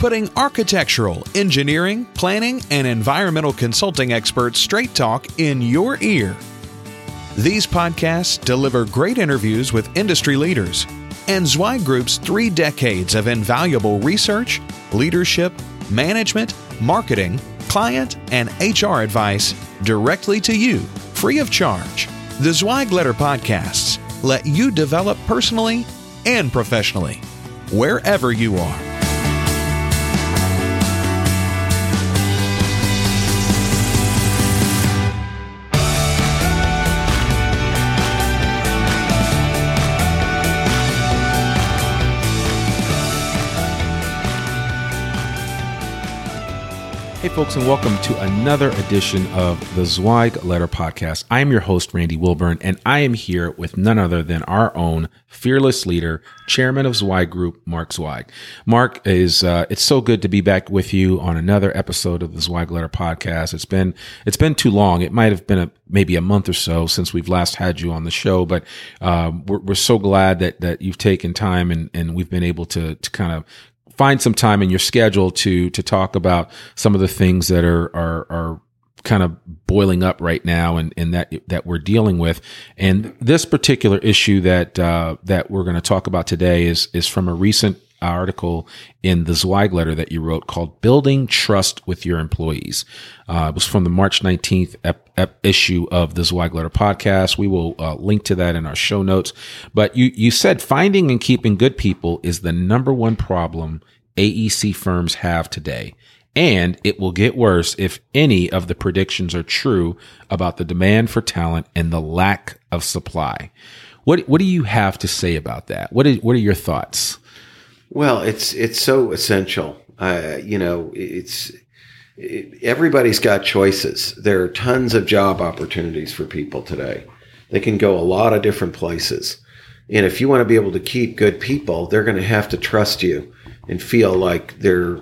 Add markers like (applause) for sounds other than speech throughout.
putting architectural, engineering, planning, and environmental consulting experts straight talk in your ear. These podcasts deliver great interviews with industry leaders and Zweig Group's three decades of invaluable research, leadership, management, marketing, client, and HR advice directly to you, free of charge. The Zweig Letter Podcasts let you develop personally and professionally, wherever you are. Hey, folks, and welcome to another edition of the Zweig Letter Podcast. I am your host, Randy Wilburn, and I am here with none other than our own fearless leader, chairman of Zweig Group, Mark Zweig. Mark is, uh, it's so good to be back with you on another episode of the Zweig Letter Podcast. It's been, it's been too long. It might have been a, maybe a month or so since we've last had you on the show, but, uh, we're, we're so glad that, that you've taken time and, and we've been able to, to kind of find some time in your schedule to to talk about some of the things that are are are kind of boiling up right now and, and that that we're dealing with. And this particular issue that uh, that we're going to talk about today is is from a recent article in the Zweig letter that you wrote called Building Trust with Your Employees. Uh, it was from the March 19th ep- ep- issue of the Zweig letter podcast. We will uh, link to that in our show notes. But you, you said finding and keeping good people is the number one problem AEC firms have today. And it will get worse if any of the predictions are true about the demand for talent and the lack of supply. What, what do you have to say about that? What, is, what are your thoughts? Well, it's it's so essential. Uh, you know, it's it, everybody's got choices. There are tons of job opportunities for people today. They can go a lot of different places. And if you want to be able to keep good people, they're going to have to trust you and feel like they're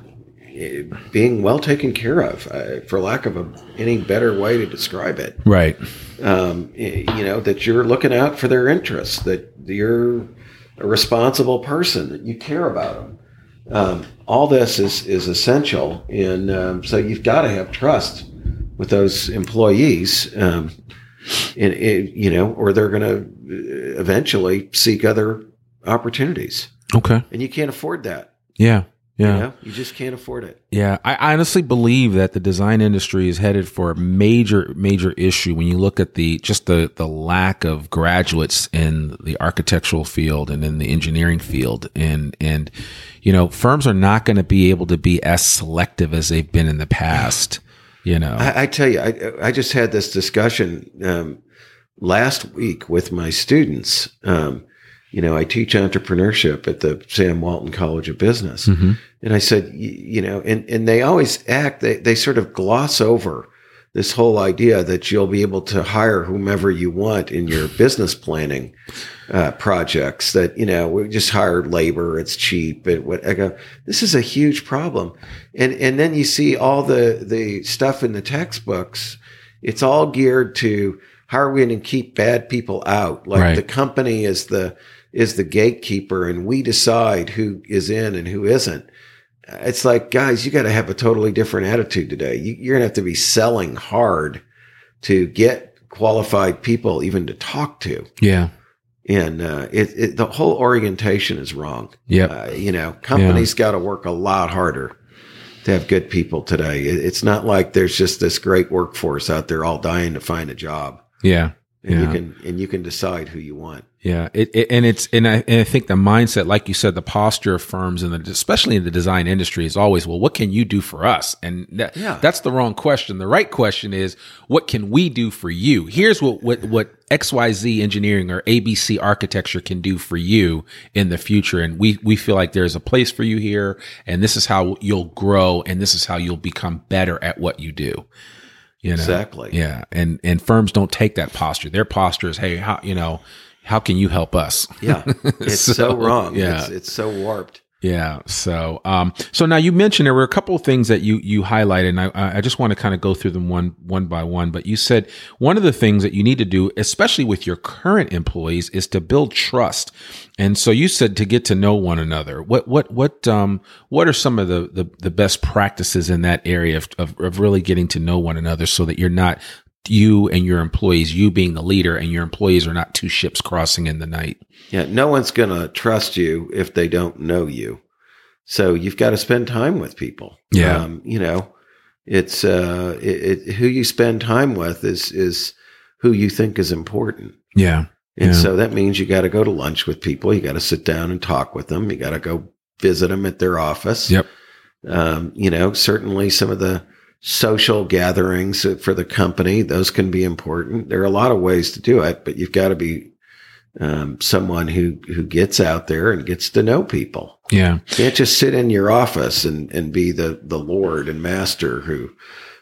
eh, being well taken care of, uh, for lack of a, any better way to describe it. Right. Um, you know, that you're looking out for their interests, that you're a responsible person, that you care about them. Um, all this is, is essential. And um, so you've got to have trust with those employees. Um, and, and, you know, or they're going to eventually seek other opportunities. Okay. And you can't afford that. Yeah. Yeah. You, know? you just can't afford it. Yeah. I honestly believe that the design industry is headed for a major, major issue when you look at the, just the, the lack of graduates in the architectural field and in the engineering field. And, and, you know, firms are not going to be able to be as selective as they've been in the past. You know, I, I tell you, I, I just had this discussion, um, last week with my students. Um, you know, I teach entrepreneurship at the Sam Walton College of Business. Mm-hmm. And I said, you know, and, and they always act, they, they sort of gloss over this whole idea that you'll be able to hire whomever you want in your business planning uh, projects that, you know, we just hire labor. It's cheap. And what I go, this is a huge problem. And, and then you see all the, the stuff in the textbooks. It's all geared to how are we going to keep bad people out? Like Right. the company is the, is the gatekeeper and we decide who is in and who isn't. It's like, guys, you got to have a totally different attitude today. You, you're going to have to be selling hard to get qualified people even to talk to. yeah. And uh, it, it, the whole orientation is wrong. Yeah. Uh, you know, companies got to work a lot harder to have good people today. It- It's not like there's just this great workforce out there all dying to find a job. Yeah. And Yeah. you can and you can decide who you want. Yeah, it, it and it's and I, and I think the mindset, like you said, the posture of firms and the especially in the design industry is always, well, what can you do for us? And that, Yeah. that's the wrong question. The right question is, what can we do for you? Here's what what what X Y Z engineering or ABC architecture can do for you in the future, and we we feel like there's a place for you here, and this is how you'll grow, and this is how you'll become better at what you do. You know? Exactly. Yeah, and and firms don't take that posture. Their posture is, hey, how you know, how can you help us? Yeah. (laughs) It's so, So, wrong. yeah. It's, it's so warped. Yeah. So, um, so now you mentioned there were a couple of things that you you highlighted, and I I just want to kind of go through them one one by one. But you said one of the things that you need to do, especially with your current employees, is to build trust. And so you said to get to know one another. What what what um what are some of the the, the best practices in that area of, of of really getting to know one another, so that you're not you and your employees, you being the leader, and your employees are not two ships crossing in the night. Yeah. No one's going to trust you if they don't know you. So you've got to spend time with people. Yeah. Um, you know, it's, uh, it, it, who you spend time with is, is who you think is important. Yeah. And Yeah. so that means you got to go to lunch with people. You got to sit down and talk with them. You got to go visit them at their office. Yep. Um, you know, certainly some of the social gatherings for the company, those can be important. There are a lot of ways to do it, but you've got to be um, someone who, who gets out there and gets to know people. Yeah. You can't just sit in your office and, and be the, the Lord and master who,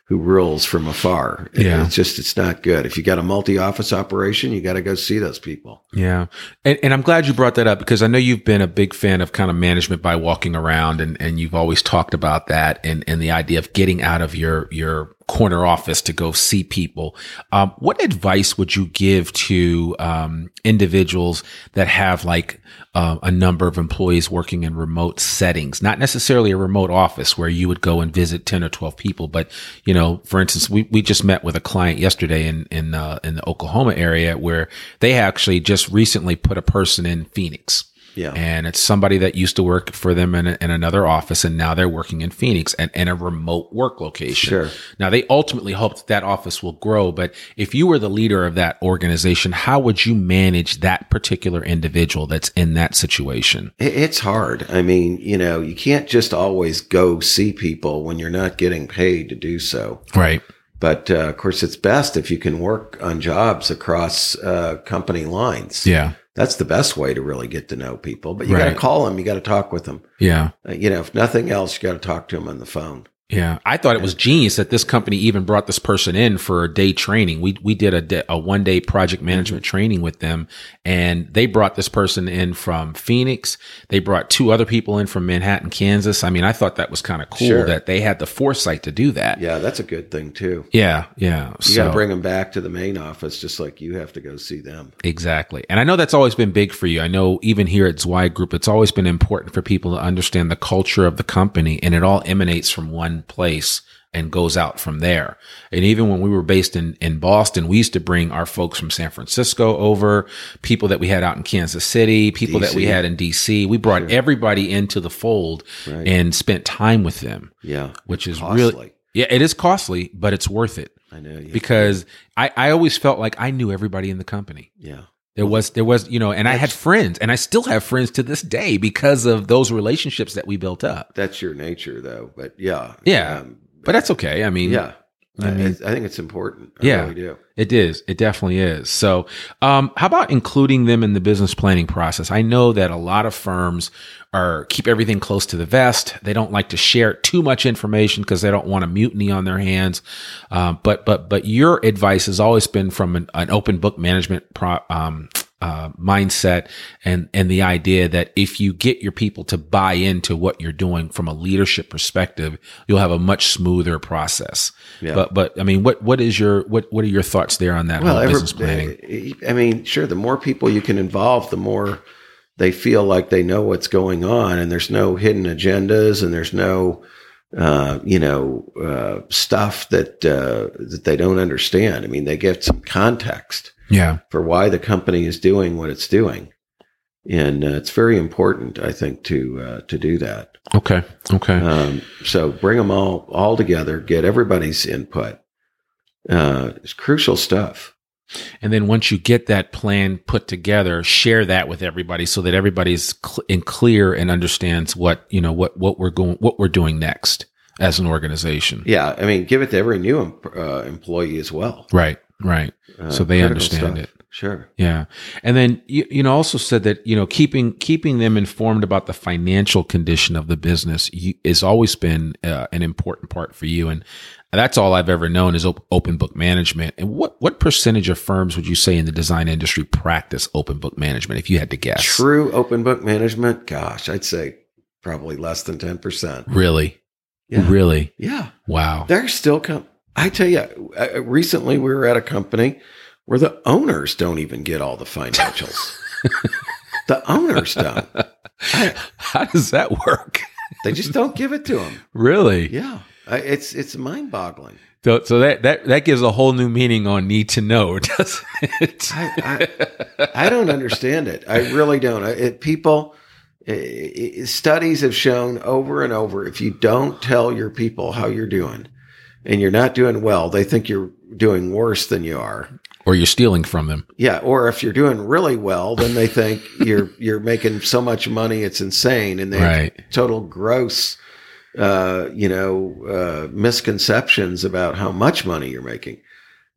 who rules from afar. Yeah. It's just, it's not good. If you got a multi office operation, you got to go see those people. Yeah. And, and I'm glad you brought that up because I know you've been a big fan of kind of management by walking around and, and you've always talked about that and, and the idea of getting out of your, your corner office to go see people. Um, what advice would you give to, um, individuals that have like, uh, a number of employees working in remote settings, not necessarily a remote office where you would go and visit 10 or 12 people, but, you know, for instance, we, we just met with a client yesterday in, in, uh, in the Oklahoma area where they actually just recently put a person in Phoenix. Yeah. And it's somebody that used to work for them in, a, in another office, and now they're working in Phoenix and in a remote work location. Sure. Now they ultimately hope that, that office will grow, but if you were the leader of that organization, how would you manage that particular individual that's in that situation? It's hard. I mean, you know, you can't just always go see people when you're not getting paid to do so. Right. But uh, of course, it's best if you can work on jobs across uh, company lines. Yeah. That's the best way to really get to know people. But you got to call them. You got to talk with them. Yeah. Uh, you know, if nothing else, you got to talk to them on the phone. Yeah, I thought it was genius that this company even brought this person in for a day training. We we did a day, a one day project mm-hmm. management training with them, and they brought this person in from Phoenix. They brought two other people in from Manhattan, Kansas. I mean, I thought that was kind of cool Sure. that they had the foresight to do that. Yeah, that's a good thing too. yeah, yeah. You so, got to bring them back to the main office, just like you have to go see them. Exactly. And I know that's always been big for you. I know even here at Zweig Group, it's always been important for people to understand the culture of the company and it all emanates from one place and goes out from there. And even when we were based in, in Boston, we used to bring our folks from San Francisco over, people that we had out in Kansas City, people that we had in DC. We brought everybody into the fold Right. and spent time with them, Yeah, which is costly. really, yeah, it is costly, but it's worth it I know. You, because I, I always felt like I knew everybody in the company. yeah, There was, there was, you know, and I had friends and I still have friends to this day because of those relationships that we built up. that's your nature, though. But yeah, Yeah. um, But that's okay. I mean, yeah. I I, mean- I think it's important. I Yeah. really do. it is. It definitely is. So, um, how about including them in the business planning process? I know that a lot of firms are keep everything close to the vest. They don't like to share too much information because they don't want a mutiny on their hands. Um, but, but, but your advice has always been from an, an open book management pro, um, uh, mindset and and the idea that if you get your people to buy into what you're doing from a leadership perspective, you'll have a much smoother process. Yeah. But but I mean, what what is your what what are your thoughts there on that Well, whole business planning? I mean, sure. The more people you can involve, the more they feel like they know what's going on, and there's no hidden agendas, and there's no, uh, you know, uh, stuff that uh, that they don't understand. I mean, they get some context Yeah, for why the company is doing what it's doing. and uh, it's very important, I think, to uh, to do that. Okay. Okay. Um, so bring them all all together, get everybody's input. Uh, it's crucial stuff. And then once you get that plan put together, share that with everybody so that everybody's cl- in clear and understands what, you know, what, what we're going, what we're doing next as an organization. Yeah, I mean, give it to every new em- uh, employee as well. Right. Right. Uh, So they understand stuff. it. Sure. Yeah. And then you, you know also said that you know keeping keeping them informed about the financial condition of the business you, has always been uh, an important part for you and that's all I've ever known is op- open book management. And what what percentage of firms would you say in the design industry practice open book management if you had to guess? True open book management. Gosh, I'd say probably less than ten percent. Really? Yeah. Really? Yeah. Wow. They're still come. I tell you, uh, recently we were at a company where the owners don't even get all the financials. (laughs) the owners don't. I- How does that work? they just don't give it to them. Really? Yeah, it's it's mind boggling. So, so that, that that gives a whole new meaning on need to know, (laughs) doesn't it? I, I, I don't understand it. I really don't. It, people, i- i- studies have shown over and over if you don't tell your people how you're doing and you're not doing well, they think you're doing worse than you are. or you're stealing from them. Yeah, or if you're doing really well, then they think you're you're making so much money it's insane, and they have Right. total gross, uh, you know, uh, misconceptions about how much money you're making.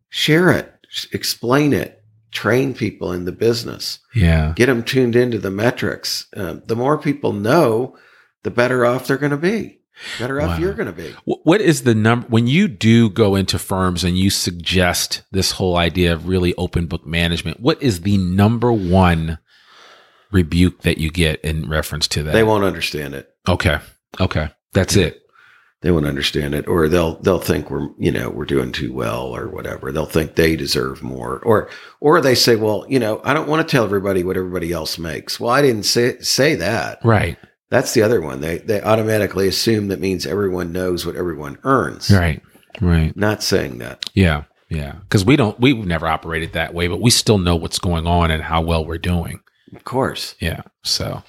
Share it, explain it, train people in the business, Yeah. get them tuned into the metrics. Um, the more people know, the better off they're going to be. Better off Wow. you're going to be. What is the number when you do go into firms and you suggest this whole idea of really open book management? What is the number one rebuke that you get in reference to that? They won't understand it. Okay. Okay. That's it. they won't understand it or they'll they'll think we're you know we're doing too well or whatever they'll think they deserve more or or they say well you know i don't want to tell everybody what everybody else makes well i didn't say say that Right. That's the other one they they automatically assume that means everyone knows what everyone earns Right. Right. not saying that Yeah. Yeah. Because we don't, we've never operated that way, but we still know what's going on and how well we're doing. of course Yeah. So,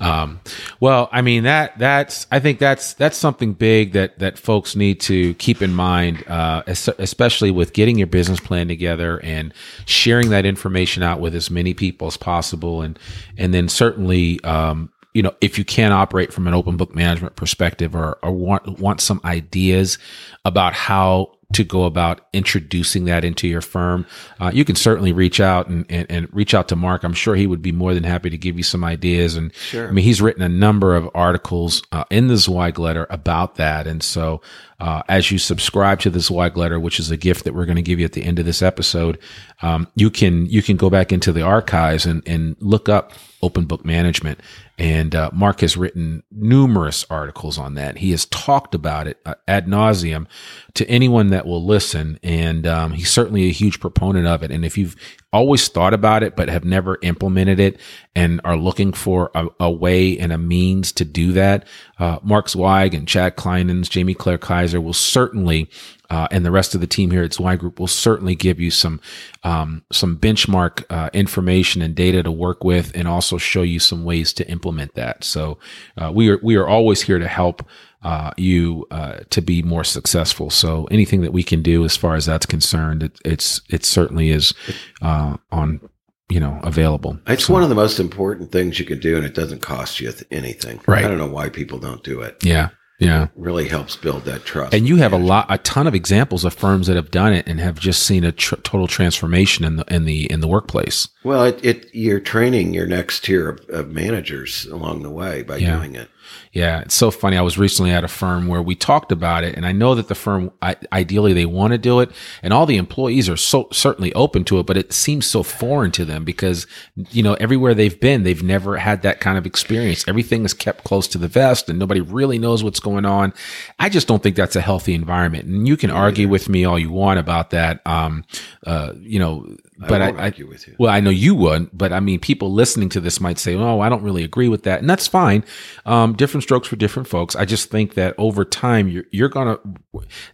um, well, I mean that that's I think that's that's something big that that folks need to keep in mind, uh, es- especially with getting your business plan together and sharing that information out with as many people as possible, and and then certainly. Um, you know, if you can operate from an open book management perspective or, or want, want some ideas about how to go about introducing that into your firm, uh, you can certainly reach out and, and, and reach out to Mark. I'm sure he would be more than happy to give you some ideas. And Sure. I mean, he's written a number of articles uh, in the Zweig letter about that. And so, uh, as you subscribe to the Zweig letter, which is a gift that we're going to give you at the end of this episode, um, you can you can go back into the archives and and look up open book management. And uh, Mark has written numerous articles on that. He has talked about it uh, ad nauseum to anyone that will listen. And um, he's certainly a huge proponent of it. And if you've always thought about it but have never implemented it and are looking for a, a way and a means to do that, uh, Mark Zweig and Chad Clinehens, Jamie Claire Kaiser will certainly uh, and the rest of the team here at Zweig Group will certainly give you some um, some benchmark uh, information and data to work with, and also show you some ways to implement that. So uh, we are we are always here to help uh, you uh, to be more successful. So anything that we can do as far as that's concerned, it, it's it certainly is uh, on you know available. it's one of the most important things you can do and it doesn't cost you anything Right. i don't know why people don't do it Yeah, yeah. it really helps build that trust And you have a lot, a ton of examples of firms that have done it and have just seen a tr- total transformation in the in the in the workplace. Well, it, it you're training your next tier of, of managers along the way by Yeah. doing it. Yeah, it's so funny. I was recently at a firm where we talked about it, and I know that the firm I, ideally they want to do it, and all the employees are so certainly open to it, but it seems so foreign to them because you know everywhere they've been, they've never had that kind of experience. Everything is kept close to the vest, and nobody really knows what's going on. I just don't think that's a healthy environment, and you can argue with me all you want about that. Um, uh, you know, but I I, I, argue with you. well, I know you would, but I mean, people listening to this might say, "Oh, I don't really agree with that," and that's fine. Um, different strokes for different folks. I just think that over time, you're you're gonna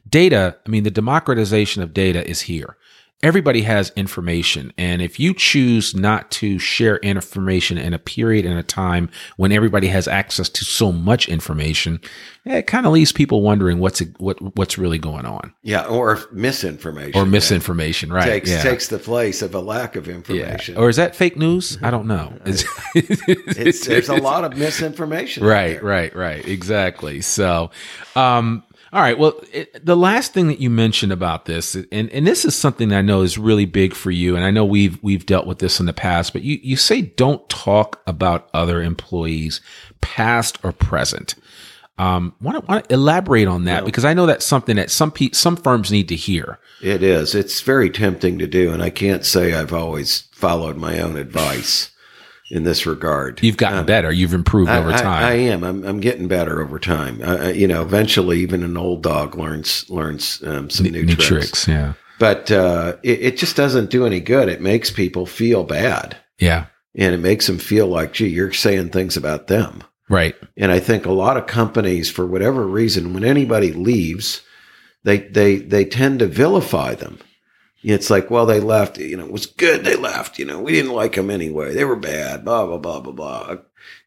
data. I mean, the democratization of data is here, everybody has information. And if you choose not to share information in a period and a time when everybody has access to so much information, it kind of leaves people wondering what's what what's really going on. Yeah, or misinformation. Or misinformation, right? Takes yeah. takes the place of a lack of information. Yeah. Or is that fake news? I don't know. it's, there's a (laughs) lot of misinformation. Right, right, right. Exactly. So, um, all right. Well, it, the last thing that you mentioned about this, and, and this is something I know is really big for you, and I know we've we've dealt with this in the past, but you you say don't talk about other employees, past or present. Um, want to, want to elaborate on that because I know that's something that some pe- some firms need to hear. It is. It's very tempting to do, and I can't say I've always followed my own advice in this regard. You've gotten um, better. You've improved I, over time. I, I, am. I'm, I'm getting better over time. Uh, you know, eventually, even an old dog learns learns um, some new, new tricks. tricks. Yeah, but uh, it, it, just doesn't do any good. It makes people feel bad. Yeah, and it makes them feel like, gee, you're saying things about them. Right. And I think a lot of companies, for whatever reason, when anybody leaves, they they they tend to vilify them it's like, well, they left. You know, it was good they left. You know, we didn't like them anyway. They were bad. Blah blah blah blah blah.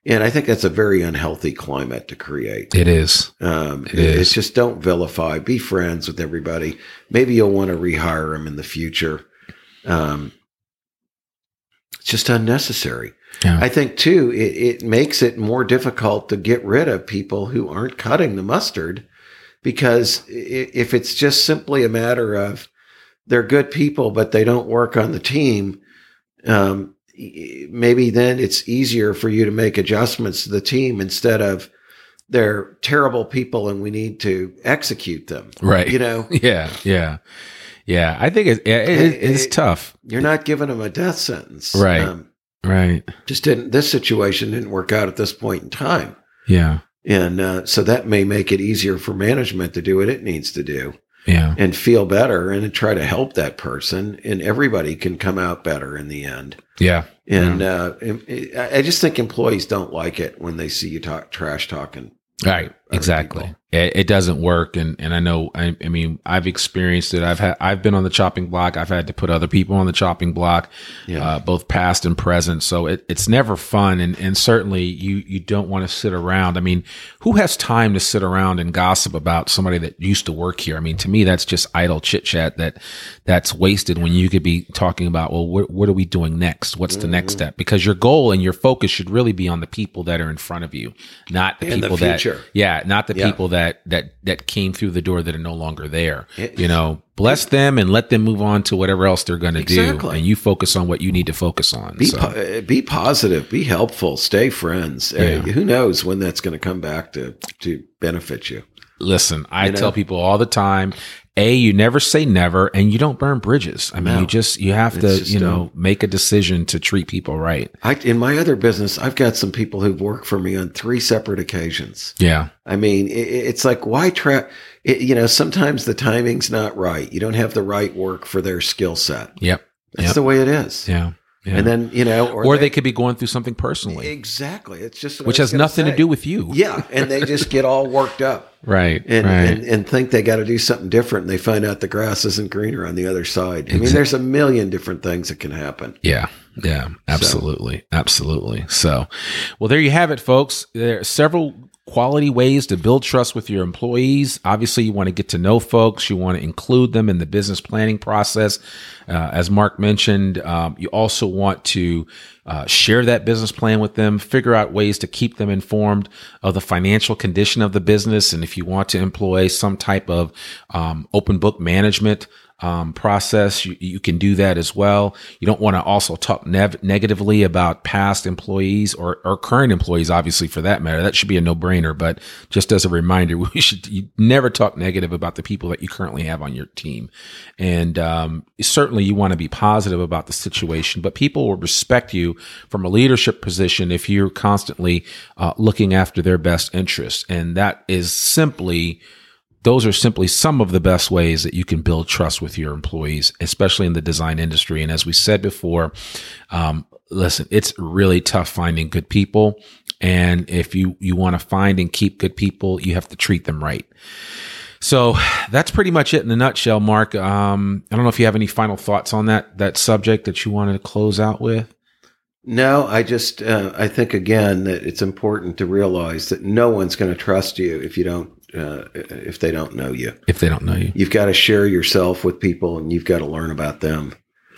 And I think that's a very unhealthy climate to create. It is. Um, it is. It's just don't vilify. Be friends with everybody. Maybe you'll want to rehire them in the future. Um, it's just unnecessary. Yeah. I think too, it, it makes it more difficult to get rid of people who aren't cutting the mustard because if it's just simply a matter of they're good people, but they don't work on the team, um, maybe then it's easier for you to make adjustments to the team instead of they're terrible people and we need to execute them. Right. You know? (laughs) Yeah. Yeah. Yeah. I think it, it, it, it's tough. You're not giving them a death sentence. Right. Um, right. Just didn't, this situation didn't work out at this point in time. Yeah. And uh, so that may make it easier for management to do what it needs to do yeah. and feel better and try to help that person and everybody can come out better in the end yeah and yeah. Uh, i just think employees don't like it when they see you talk trash talking right exactly. people. It, it, doesn't work and and I know I, I, mean I've experienced it. I've had I've been on the chopping block. I've had to put other people on the chopping block yeah. uh, both past and present. So it, it's never fun and and certainly you you don't want to sit around. I mean who has time to sit around and gossip about somebody that used to work here? I mean to me that's just idle chit chat that that's wasted when you could be talking about well what, what are we doing next? What's the mm-hmm. next step? Because your goal and your focus should really be on the people that are in front of you not the in people the that yeah not the yeah. people that that that that came through the door that are no longer there. It, you know, bless them and let them move on to whatever else they're going to exactly. do, and you focus on what you need to focus on. Be so. po- uh, be positive, be helpful, stay friends. Yeah. Uh, who knows when that's going to come back to to benefit you? Listen, I you know? tell people all the time, a you never say never and you don't burn bridges. I mean no, you just you have to you know make a decision to treat people right. I, in my other business i've got some people who've worked for me on three separate occasions. Yeah. I mean it, it's like why try you know sometimes the timing's not right. You don't have the right work for their skill set. Yep. That's yep. the way it is. Yeah yeah. And then you know, or, or they, they, could be going through something personally. Exactly, it's just which has nothing say. to do with you. Yeah, and they just get all worked up, (laughs) right? And, right. and and think they got to do something different. And they find out the grass isn't greener on the other side. I mean, there's a million different things that can happen. Yeah, yeah, absolutely, so. absolutely. So, well, there you have it, folks. There are several quality ways to build trust with your employees. Obviously, you want to get to know folks. You want to include them in the business planning process. Uh, as Mark mentioned, um, you also want to uh, share that business plan with them, figure out ways to keep them informed of the financial condition of the business. And if you want to employ some type of um, open book management, um, process. You, you, can do that as well. You don't want to also talk nev- negatively about past employees or, or current employees, obviously, for that matter. That should be a no brainer. But just as a reminder, (laughs) we should never talk negative about the people that you currently have on your team. And um, certainly you want to be positive about the situation, but people will respect you from a leadership position if you're constantly uh, looking after their best interests. And that is simply those are simply some of the best ways that you can build trust with your employees, especially in the design industry. And as we said before, um, listen, it's really tough finding good people. And if you, you want to find and keep good people, you have to treat them right. So that's pretty much it in a nutshell, Mark. Um, I don't know if you have any final thoughts on that that subject that you wanted to close out with. No, I just uh, I think again that it's important to realize that no one's going to trust you if you don't uh, if they don't know you. If they don't know you, You've got to share yourself with people, and you've got to learn about them.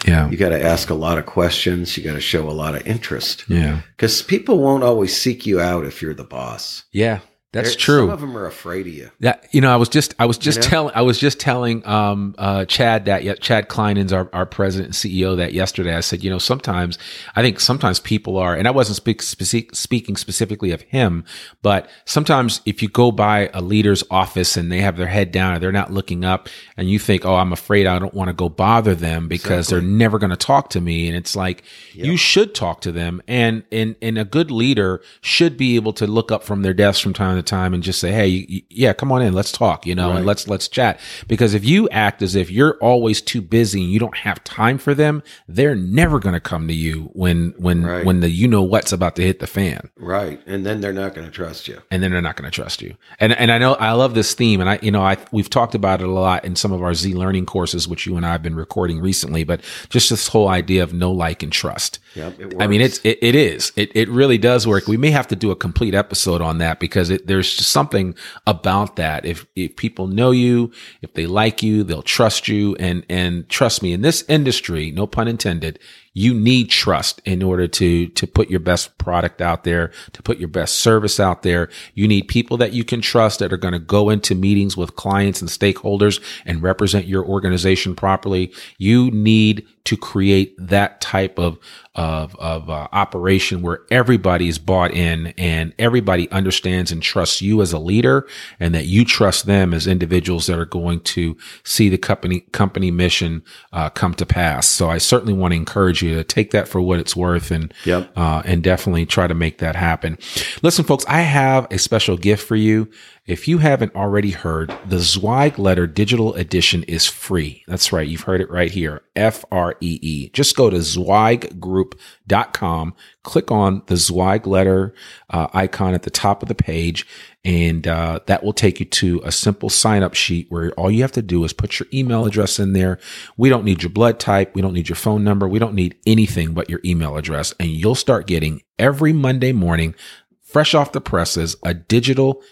yeah, You got to ask a lot of questions. You got to show a lot of interest yeah, because people won't always seek you out if you're the boss. yeah. That's They're- true. Some of them are afraid of you. Yeah, you know, I was just, I was just know? telling, I was just telling, um, uh, Chad that, yeah, Chad Kleinen's our, our president and CEO that yesterday. I said, you know, sometimes I think sometimes people are, and I wasn't speak, speci- speaking specifically of him, but sometimes if you go by a leader's office and they have their head down and they're not looking up and you think, oh, I'm afraid I don't want to go bother them because they're never going to talk to me. And it's like, you should talk to them. And, and, and a good leader should be able to look up from their desk from time to time and just say, Hey, yeah, come on in. Let's talk, you know, and let's, let's chat. Because if you act as if you're always too busy and you don't have time for them, they're never going to come to you when, when, Right. when the, you know what's about to hit the fan Right. And then they're not going to trust you. and then they're not going to trust you. And and I know I love this theme, and I you know I we've talked about it a lot in some of our Z learning courses, which you and I have been recording recently. But just this whole idea of no like, and trust. Yep. I mean, it's it, it is it it really does work. We may have to do a complete episode on that because it, there's just something about that. If if people know you, if they like you, they'll trust you, and and trust me, in this industry, no pun intended, you need trust in order to to put your best product out there, to put your best service out there. You need people that you can trust that are going to go into meetings with clients and stakeholders and represent your organization properly. You need to create that type of of, of uh, operation where everybody is bought in and everybody understands and trusts you as a leader and that you trust them as individuals that are going to see the company company mission uh, come to pass. So I certainly want to encourage you to take that for what it's worth and Yep. uh, and definitely try to make that happen. Listen, folks, I have a special gift for you. If you haven't already heard, the Zweig Letter Digital Edition is free. That's right. You've heard it right here. F R E E. Just go to zweiggroup.com, click on the Zweig Letter uh, icon at the top of the page, and uh, that will take you to a simple sign up sheet where all you have to do is put your email address in there. We don't need your blood type. We don't need your phone number. We don't need anything but your email address. And you'll start getting every Monday morning, fresh off the presses, a digital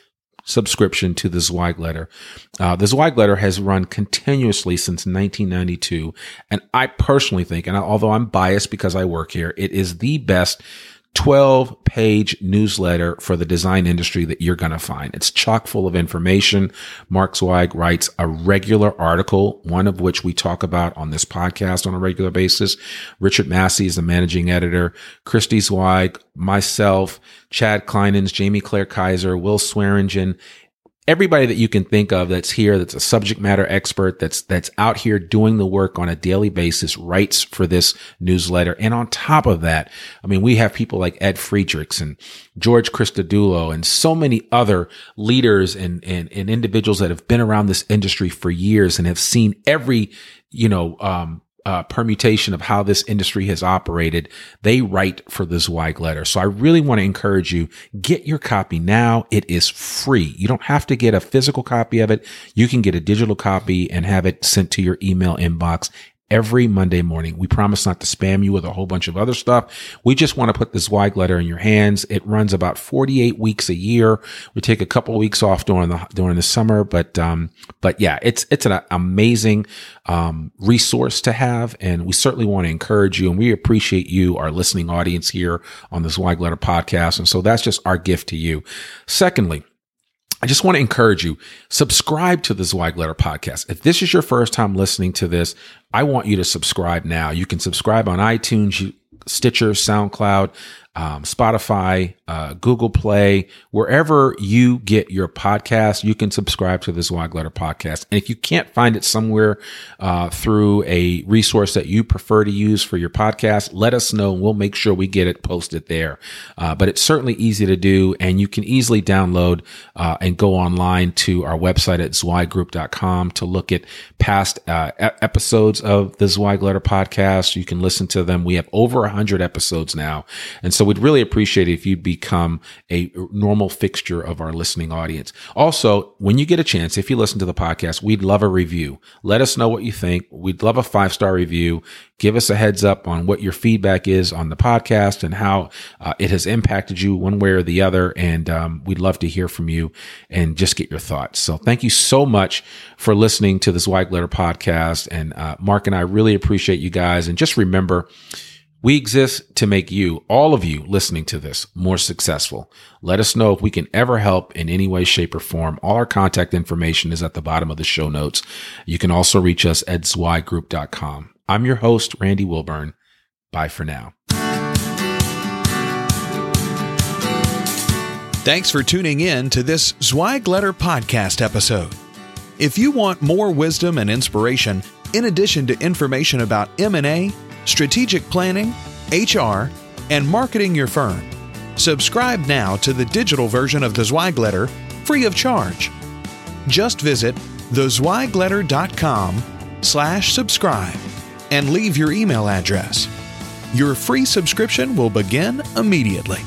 subscription to the Zweig letter. Uh, the Zweig letter has run continuously since 1992. And I personally think, and although I'm biased because I work here, it is the best 12 page newsletter for the design industry that you're going to find. It's chock full of information. Mark Zweig writes a regular article, one of which we talk about on this podcast on a regular basis. Richard Massey is the managing editor. Christy Zweig, myself, Chad Clinehens, Jamie Claire Kaiser, Will Swearingen, everybody that you can think of that's here that's a subject matter expert that's that's out here doing the work on a daily basis writes for this newsletter. And on top of that i mean we have people like ed friedrichs and george christodoulou and so many other leaders and, and and individuals that have been around this industry for years and have seen every you know um uh, permutation of how this industry has operated, they write for the Zweig letter. So I really want to encourage you, get your copy now. It is free. You don't have to get a physical copy of it. You can get a digital copy and have it sent to your email inbox every Monday morning. We promise not to spam you with a whole bunch of other stuff. We just want to put the Zweig letter in your hands. It runs about 48 weeks a year. We take a couple of weeks off during the, during the summer, but, um, but yeah, it's, it's an amazing, um, resource to have. And we certainly want to encourage you and we appreciate you, our listening audience here on the Zweig letter podcast. And so that's just our gift to you. Secondly, I just want to encourage you, subscribe to the Zweig Letter podcast. If this is your first time listening to this, I want you to subscribe now. You can subscribe on iTunes, Stitcher, SoundCloud, um, Spotify, uh, Google Play, wherever you get your podcast, you can subscribe to the Zweig Letter podcast. And if you can't find it somewhere uh, through a resource that you prefer to use for your podcast, let us know and we'll make sure we get it posted there. Uh, but it's certainly easy to do, and you can easily download uh, and go online to our website at zweiggroup.com to look at past uh, episodes of the Zweig Letter podcast. You can listen to them. We have over 100 episodes now. And so so we'd really appreciate it if you'd become a normal fixture of our listening audience. Also, when you get a chance, if you listen to the podcast, we'd love a review. Let us know what you think. We'd love a five star review. Give us a heads up on what your feedback is on the podcast and how uh, it has impacted you one way or the other. And um, we'd love to hear from you and just get your thoughts. So thank you so much for listening to this Zweig Letter podcast. And uh, Mark and I really appreciate you guys. And just remember, we exist to make you, all of you listening to this, more successful. Let us know if we can ever help in any way, shape, or form. All our contact information is at the bottom of the show notes. You can also reach us at zweiggroup.com. I'm your host, Randy Wilburn. Bye for now. Thanks for tuning in to this Zweig Letter podcast episode. If you want more wisdom and inspiration, in addition to information about M&A, strategic planning, HR, and marketing your firm, subscribe now to the digital version of the Zweig Letter free of charge. Just visit thezweigletter.com slash subscribe and leave your email address. Your free subscription will begin immediately.